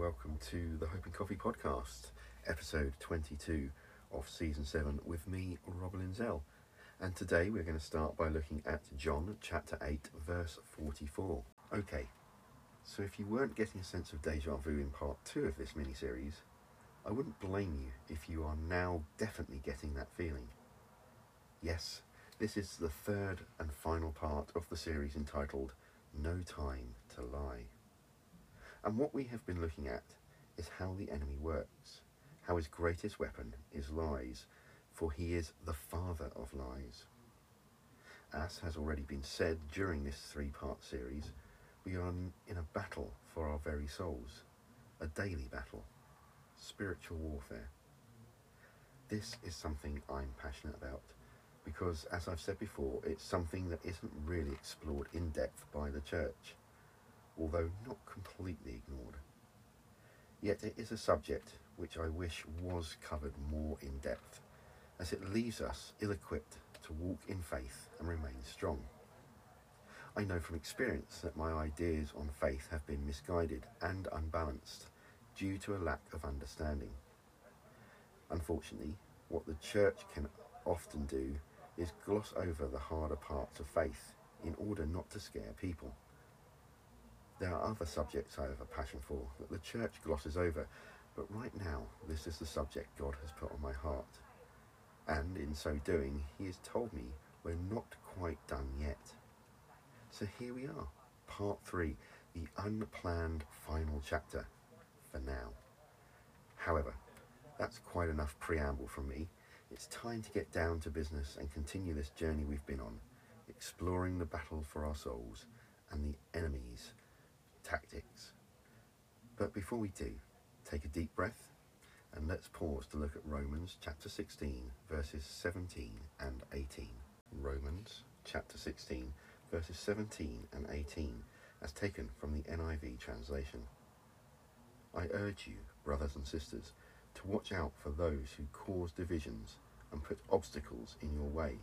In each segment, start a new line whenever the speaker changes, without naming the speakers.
welcome to the Hope and Coffee podcast, episode 22 of season 7 with me, Rob Linzell. And today we're going to start by looking at John chapter 8, verse 44. Okay, so if you weren't getting a sense of deja vu in part 2 of this mini series, I wouldn't blame you if you are now definitely getting that feeling. Yes, this is the third and final part of the series entitled No Time to Lie. And what we have been looking at is how the enemy works, how his greatest weapon is lies, for he is the father of lies. As has already been said during this three part series, we are in a battle for our very souls, a daily battle, spiritual warfare. This is something I'm passionate about because, as I've said before, it's something that isn't really explored in depth by the church although not completely ignored. Yet it is a subject which I wish was covered more in depth, as it leaves us ill equipped to walk in faith and remain strong. I know from experience that my ideas on faith have been misguided and unbalanced due to a lack of understanding. Unfortunately, what the church can often do is gloss over the harder parts of faith in order not to scare people. There are other subjects I have a passion for that the church glosses over, but right now this is the subject God has put on my heart. And in so doing, He has told me we're not quite done yet. So here we are, part three, the unplanned final chapter for now. However, that's quite enough preamble from me. It's time to get down to business and continue this journey we've been on, exploring the battle for our souls and the enemies. But before we do, take a deep breath and let's pause to look at Romans chapter 16, verses 17 and 18. Romans chapter 16, verses 17 and 18, as taken from the NIV translation. I urge you, brothers and sisters, to watch out for those who cause divisions and put obstacles in your way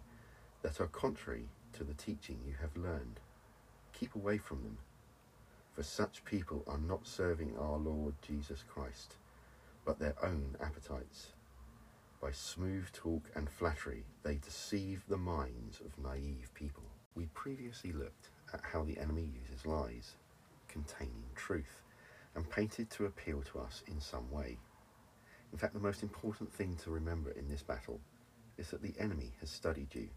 that are contrary to the teaching you have learned. Keep away from them for such people are not serving our Lord Jesus Christ, but their own appetites. By smooth talk and flattery, they deceive the minds of naive people. We previously looked at how the enemy uses lies, containing truth, and painted to appeal to us in some way. In fact, the most important thing to remember in this battle is that the enemy has studied you,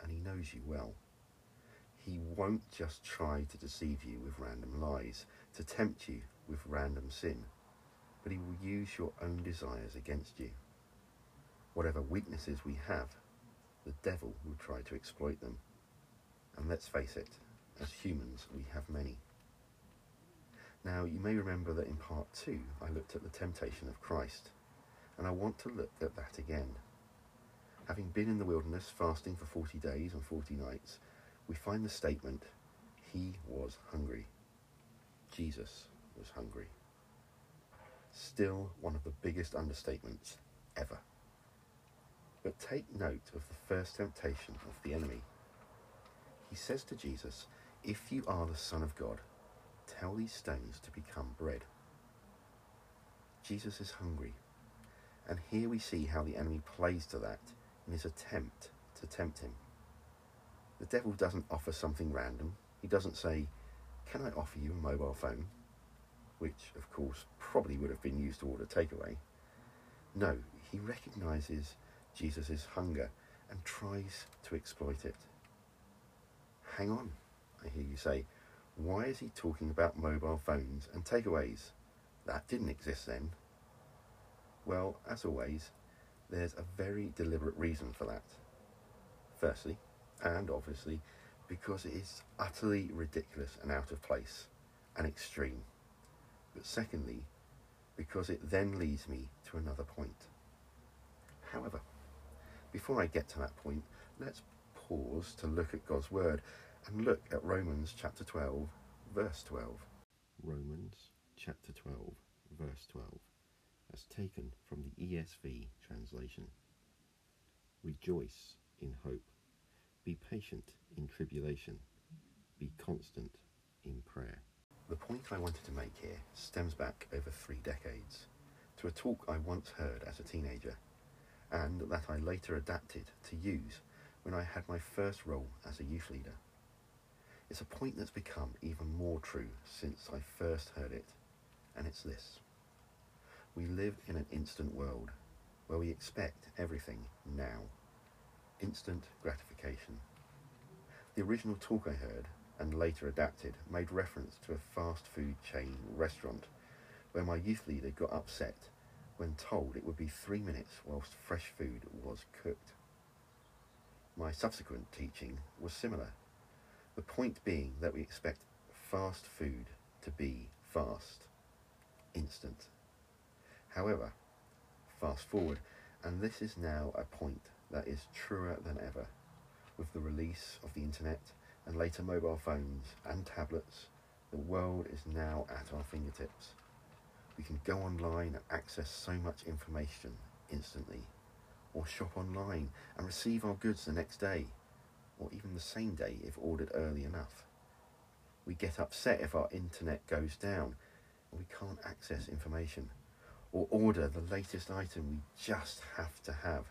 and he knows you well. He won't just try to deceive you with random lies, to tempt you with random sin, but he will use your own desires against you. Whatever weaknesses we have, the devil will try to exploit them. And let's face it, as humans, we have many. Now, you may remember that in part two, I looked at the temptation of Christ, and I want to look at that again. Having been in the wilderness fasting for 40 days and 40 nights, we find the statement, He was hungry. Jesus was hungry. Still one of the biggest understatements ever. But take note of the first temptation of the enemy. He says to Jesus, If you are the Son of God, tell these stones to become bread. Jesus is hungry. And here we see how the enemy plays to that in his attempt to tempt him. The devil doesn't offer something random. He doesn't say, Can I offer you a mobile phone? Which, of course, probably would have been used to order takeaway. No, he recognizes Jesus' hunger and tries to exploit it. Hang on, I hear you say. Why is he talking about mobile phones and takeaways? That didn't exist then. Well, as always, there's a very deliberate reason for that. Firstly, and obviously because it is utterly ridiculous and out of place and extreme. But secondly, because it then leads me to another point. However, before I get to that point, let's pause to look at God's Word and look at Romans chapter 12, verse 12. Romans chapter 12, verse 12, as taken from the ESV translation. Rejoice in hope. Be patient in tribulation. Be constant in prayer. The point I wanted to make here stems back over three decades to a talk I once heard as a teenager and that I later adapted to use when I had my first role as a youth leader. It's a point that's become even more true since I first heard it, and it's this. We live in an instant world where we expect everything now. Instant gratification. The original talk I heard, and later adapted, made reference to a fast food chain restaurant where my youth leader got upset when told it would be three minutes whilst fresh food was cooked. My subsequent teaching was similar, the point being that we expect fast food to be fast, instant. However, fast forward, and this is now a point that is truer than ever. With the release of the internet and later mobile phones and tablets, the world is now at our fingertips. We can go online and access so much information instantly, or shop online and receive our goods the next day, or even the same day if ordered early enough. We get upset if our internet goes down and we can't access information, or order the latest item we just have to have.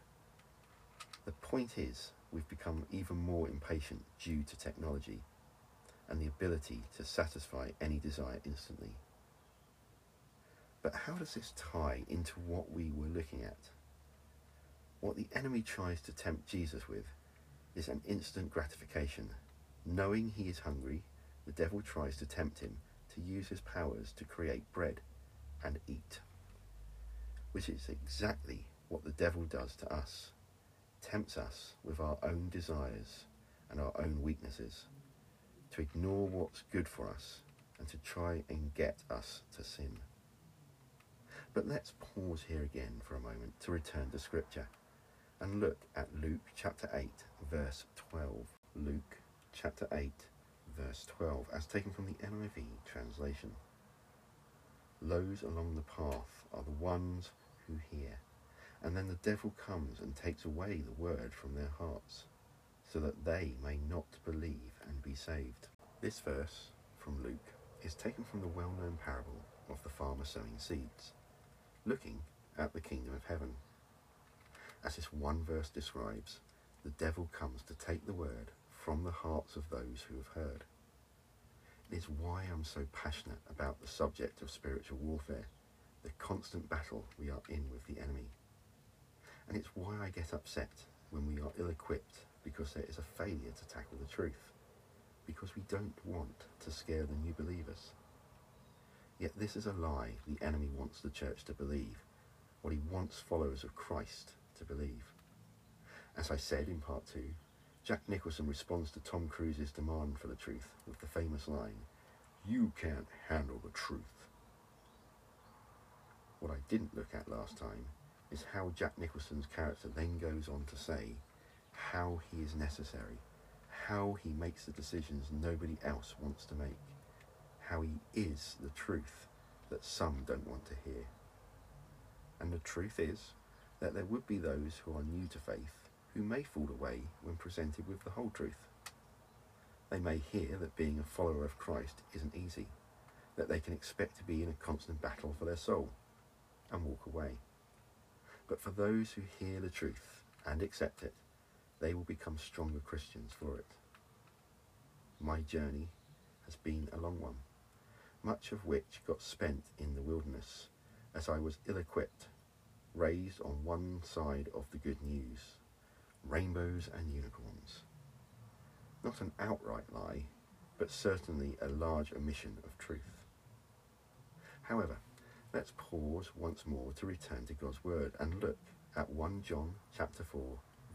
The point is, we've become even more impatient due to technology and the ability to satisfy any desire instantly. But how does this tie into what we were looking at? What the enemy tries to tempt Jesus with is an instant gratification. Knowing he is hungry, the devil tries to tempt him to use his powers to create bread and eat, which is exactly what the devil does to us. Tempts us with our own desires and our own weaknesses, to ignore what's good for us and to try and get us to sin. But let's pause here again for a moment to return to Scripture and look at Luke chapter 8, verse 12. Luke chapter 8, verse 12, as taken from the NIV translation. Those along the path are the ones who hear, and then the devil comes and takes away the word from their hearts, so that they may not believe and be saved. This verse from Luke is taken from the well known parable of the farmer sowing seeds looking at the kingdom of heaven. As this one verse describes, the devil comes to take the word from the hearts of those who have heard. It is why I'm so passionate about the subject of spiritual warfare, the constant battle we are in with the enemy. And it's why I get upset when we are ill equipped because there is a failure to tackle the truth, because we don't want to scare the new believers. Yet this is a lie the enemy wants the church to believe, what he wants followers of Christ to believe. As I said in part two, Jack Nicholson responds to Tom Cruise's demand for the truth with the famous line, You can't handle the truth. What I didn't look at last time is how Jack Nicholson's character then goes on to say how he is necessary, how he makes the decisions nobody else wants to make how he is the truth that some don't want to hear. And the truth is that there would be those who are new to faith who may fall away when presented with the whole truth. They may hear that being a follower of Christ isn't easy, that they can expect to be in a constant battle for their soul, and walk away. But for those who hear the truth and accept it, they will become stronger Christians for it. My journey has been a long one much of which got spent in the wilderness, as I was ill equipped, raised on one side of the good news rainbows and unicorns. Not an outright lie, but certainly a large omission of truth. However, let's pause once more to return to God's word and look at 1 John chapter 4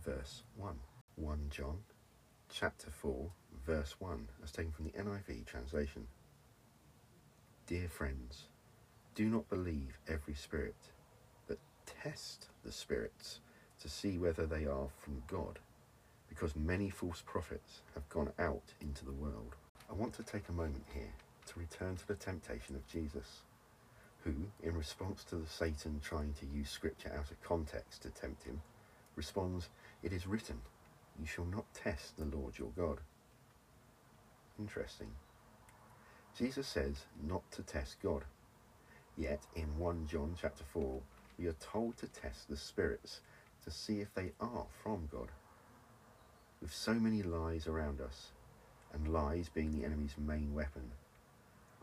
verse 1. 1 John chapter 4 verse 1 as taken from the NIV translation. Dear friends, do not believe every spirit, but test the spirits to see whether they are from God, because many false prophets have gone out into the world. I want to take a moment here to return to the temptation of Jesus, who, in response to the Satan trying to use scripture out of context to tempt him, responds, It is written, You shall not test the Lord your God. Interesting. Jesus says not to test God. Yet in 1 John chapter 4, we are told to test the spirits to see if they are from God. With so many lies around us, and lies being the enemy's main weapon,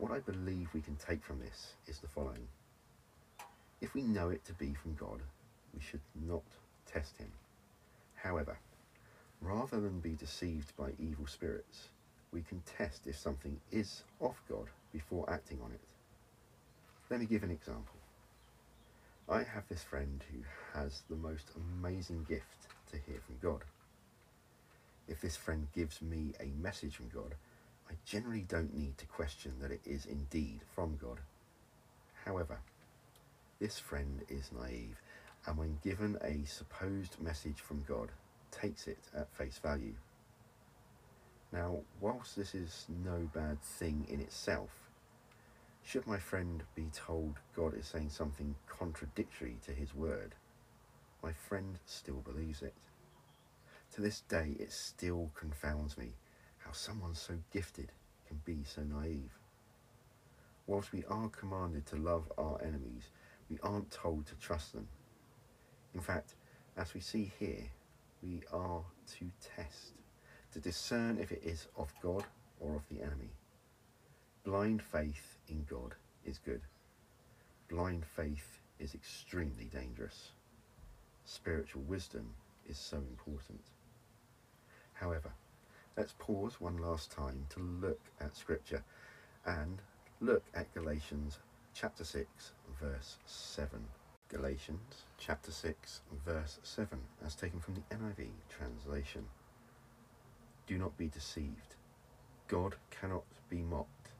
what I believe we can take from this is the following. If we know it to be from God, we should not test him. However, rather than be deceived by evil spirits, we can test if something is of God before acting on it. Let me give an example. I have this friend who has the most amazing gift to hear from God. If this friend gives me a message from God, I generally don't need to question that it is indeed from God. However, this friend is naive and when given a supposed message from God, takes it at face value. Now, whilst this is no bad thing in itself, should my friend be told God is saying something contradictory to his word, my friend still believes it. To this day, it still confounds me how someone so gifted can be so naive. Whilst we are commanded to love our enemies, we aren't told to trust them. In fact, as we see here, we are to test, to discern if it is of God or of the enemy. Blind faith in God is good. Blind faith is extremely dangerous. Spiritual wisdom is so important. However, let's pause one last time to look at Scripture and look at Galatians chapter 6, verse 7. Galatians chapter 6, verse 7, as taken from the NIV translation. Do not be deceived. God cannot be mocked.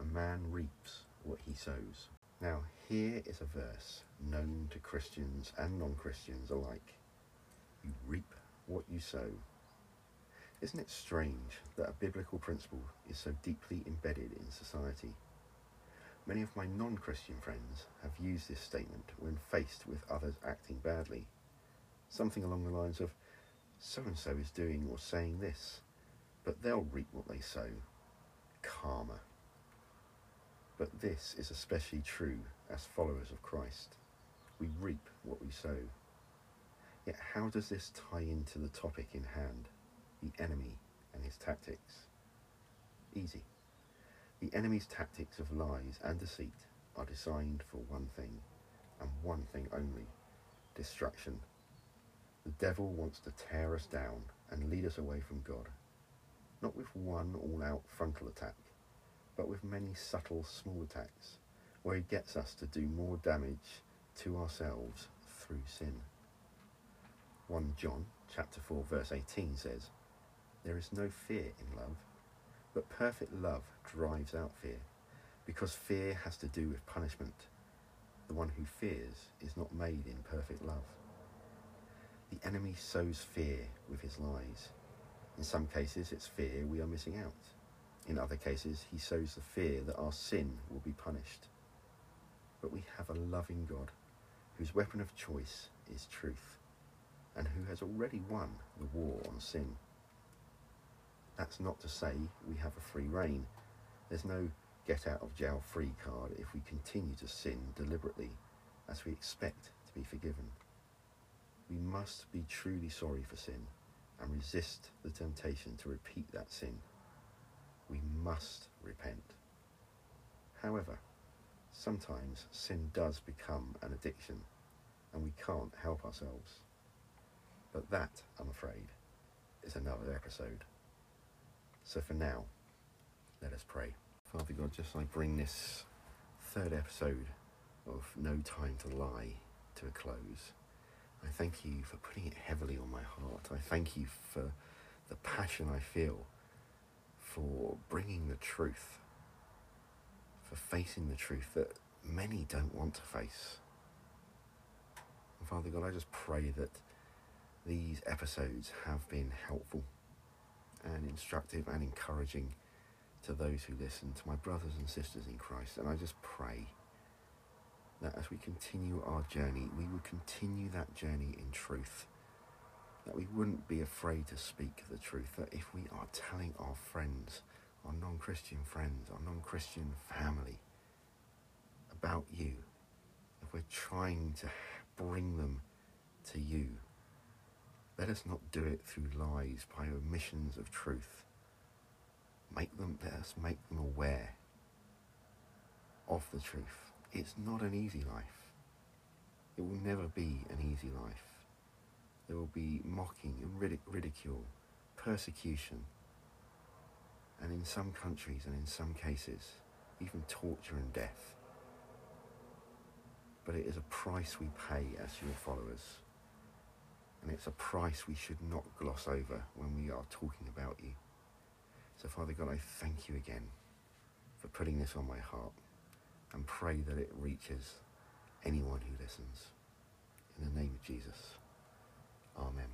A man reaps what he sows. Now, here is a verse known to Christians and non Christians alike. You reap what you sow. Isn't it strange that a biblical principle is so deeply embedded in society? Many of my non Christian friends have used this statement when faced with others acting badly. Something along the lines of, so and so is doing or saying this, but they'll reap what they sow. Karma. But this is especially true as followers of Christ. We reap what we sow. Yet, how does this tie into the topic in hand, the enemy and his tactics? Easy. The enemy's tactics of lies and deceit are designed for one thing, and one thing only destruction. The devil wants to tear us down and lead us away from God, not with one all out frontal attack, but with many subtle small attacks, where he gets us to do more damage to ourselves through sin. 1 John chapter 4 verse 18 says, There is no fear in love, but perfect love drives out fear, because fear has to do with punishment. The one who fears is not made in perfect love. The enemy sows fear with his lies. In some cases, it's fear we are missing out. In other cases, he sows the fear that our sin will be punished. But we have a loving God whose weapon of choice is truth and who has already won the war on sin. That's not to say we have a free rein. There's no get out of jail free card if we continue to sin deliberately as we expect to be forgiven. We must be truly sorry for sin and resist the temptation to repeat that sin. We must repent. However, sometimes sin does become an addiction and we can't help ourselves. But that, I'm afraid, is another episode. So for now, let us pray. Father God, just I bring this third episode of No Time to Lie to a close. I thank you for putting it heavily on my heart. I thank you for the passion I feel for bringing the truth, for facing the truth that many don't want to face. And Father God, I just pray that these episodes have been helpful and instructive and encouraging to those who listen, to my brothers and sisters in Christ. And I just pray that as we continue our journey, we would continue that journey in truth. That we wouldn't be afraid to speak the truth. That if we are telling our friends, our non Christian friends, our non Christian family about you, if we're trying to bring them to you, let us not do it through lies by omissions of truth. Make them, let us make them aware of the truth. It's not an easy life. It will never be an easy life. There will be mocking and ridic- ridicule, persecution, and in some countries and in some cases, even torture and death. But it is a price we pay as your followers. And it's a price we should not gloss over when we are talking about you. So, Father God, I thank you again for putting this on my heart and pray that it reaches anyone who listens. In the name of Jesus. Amen.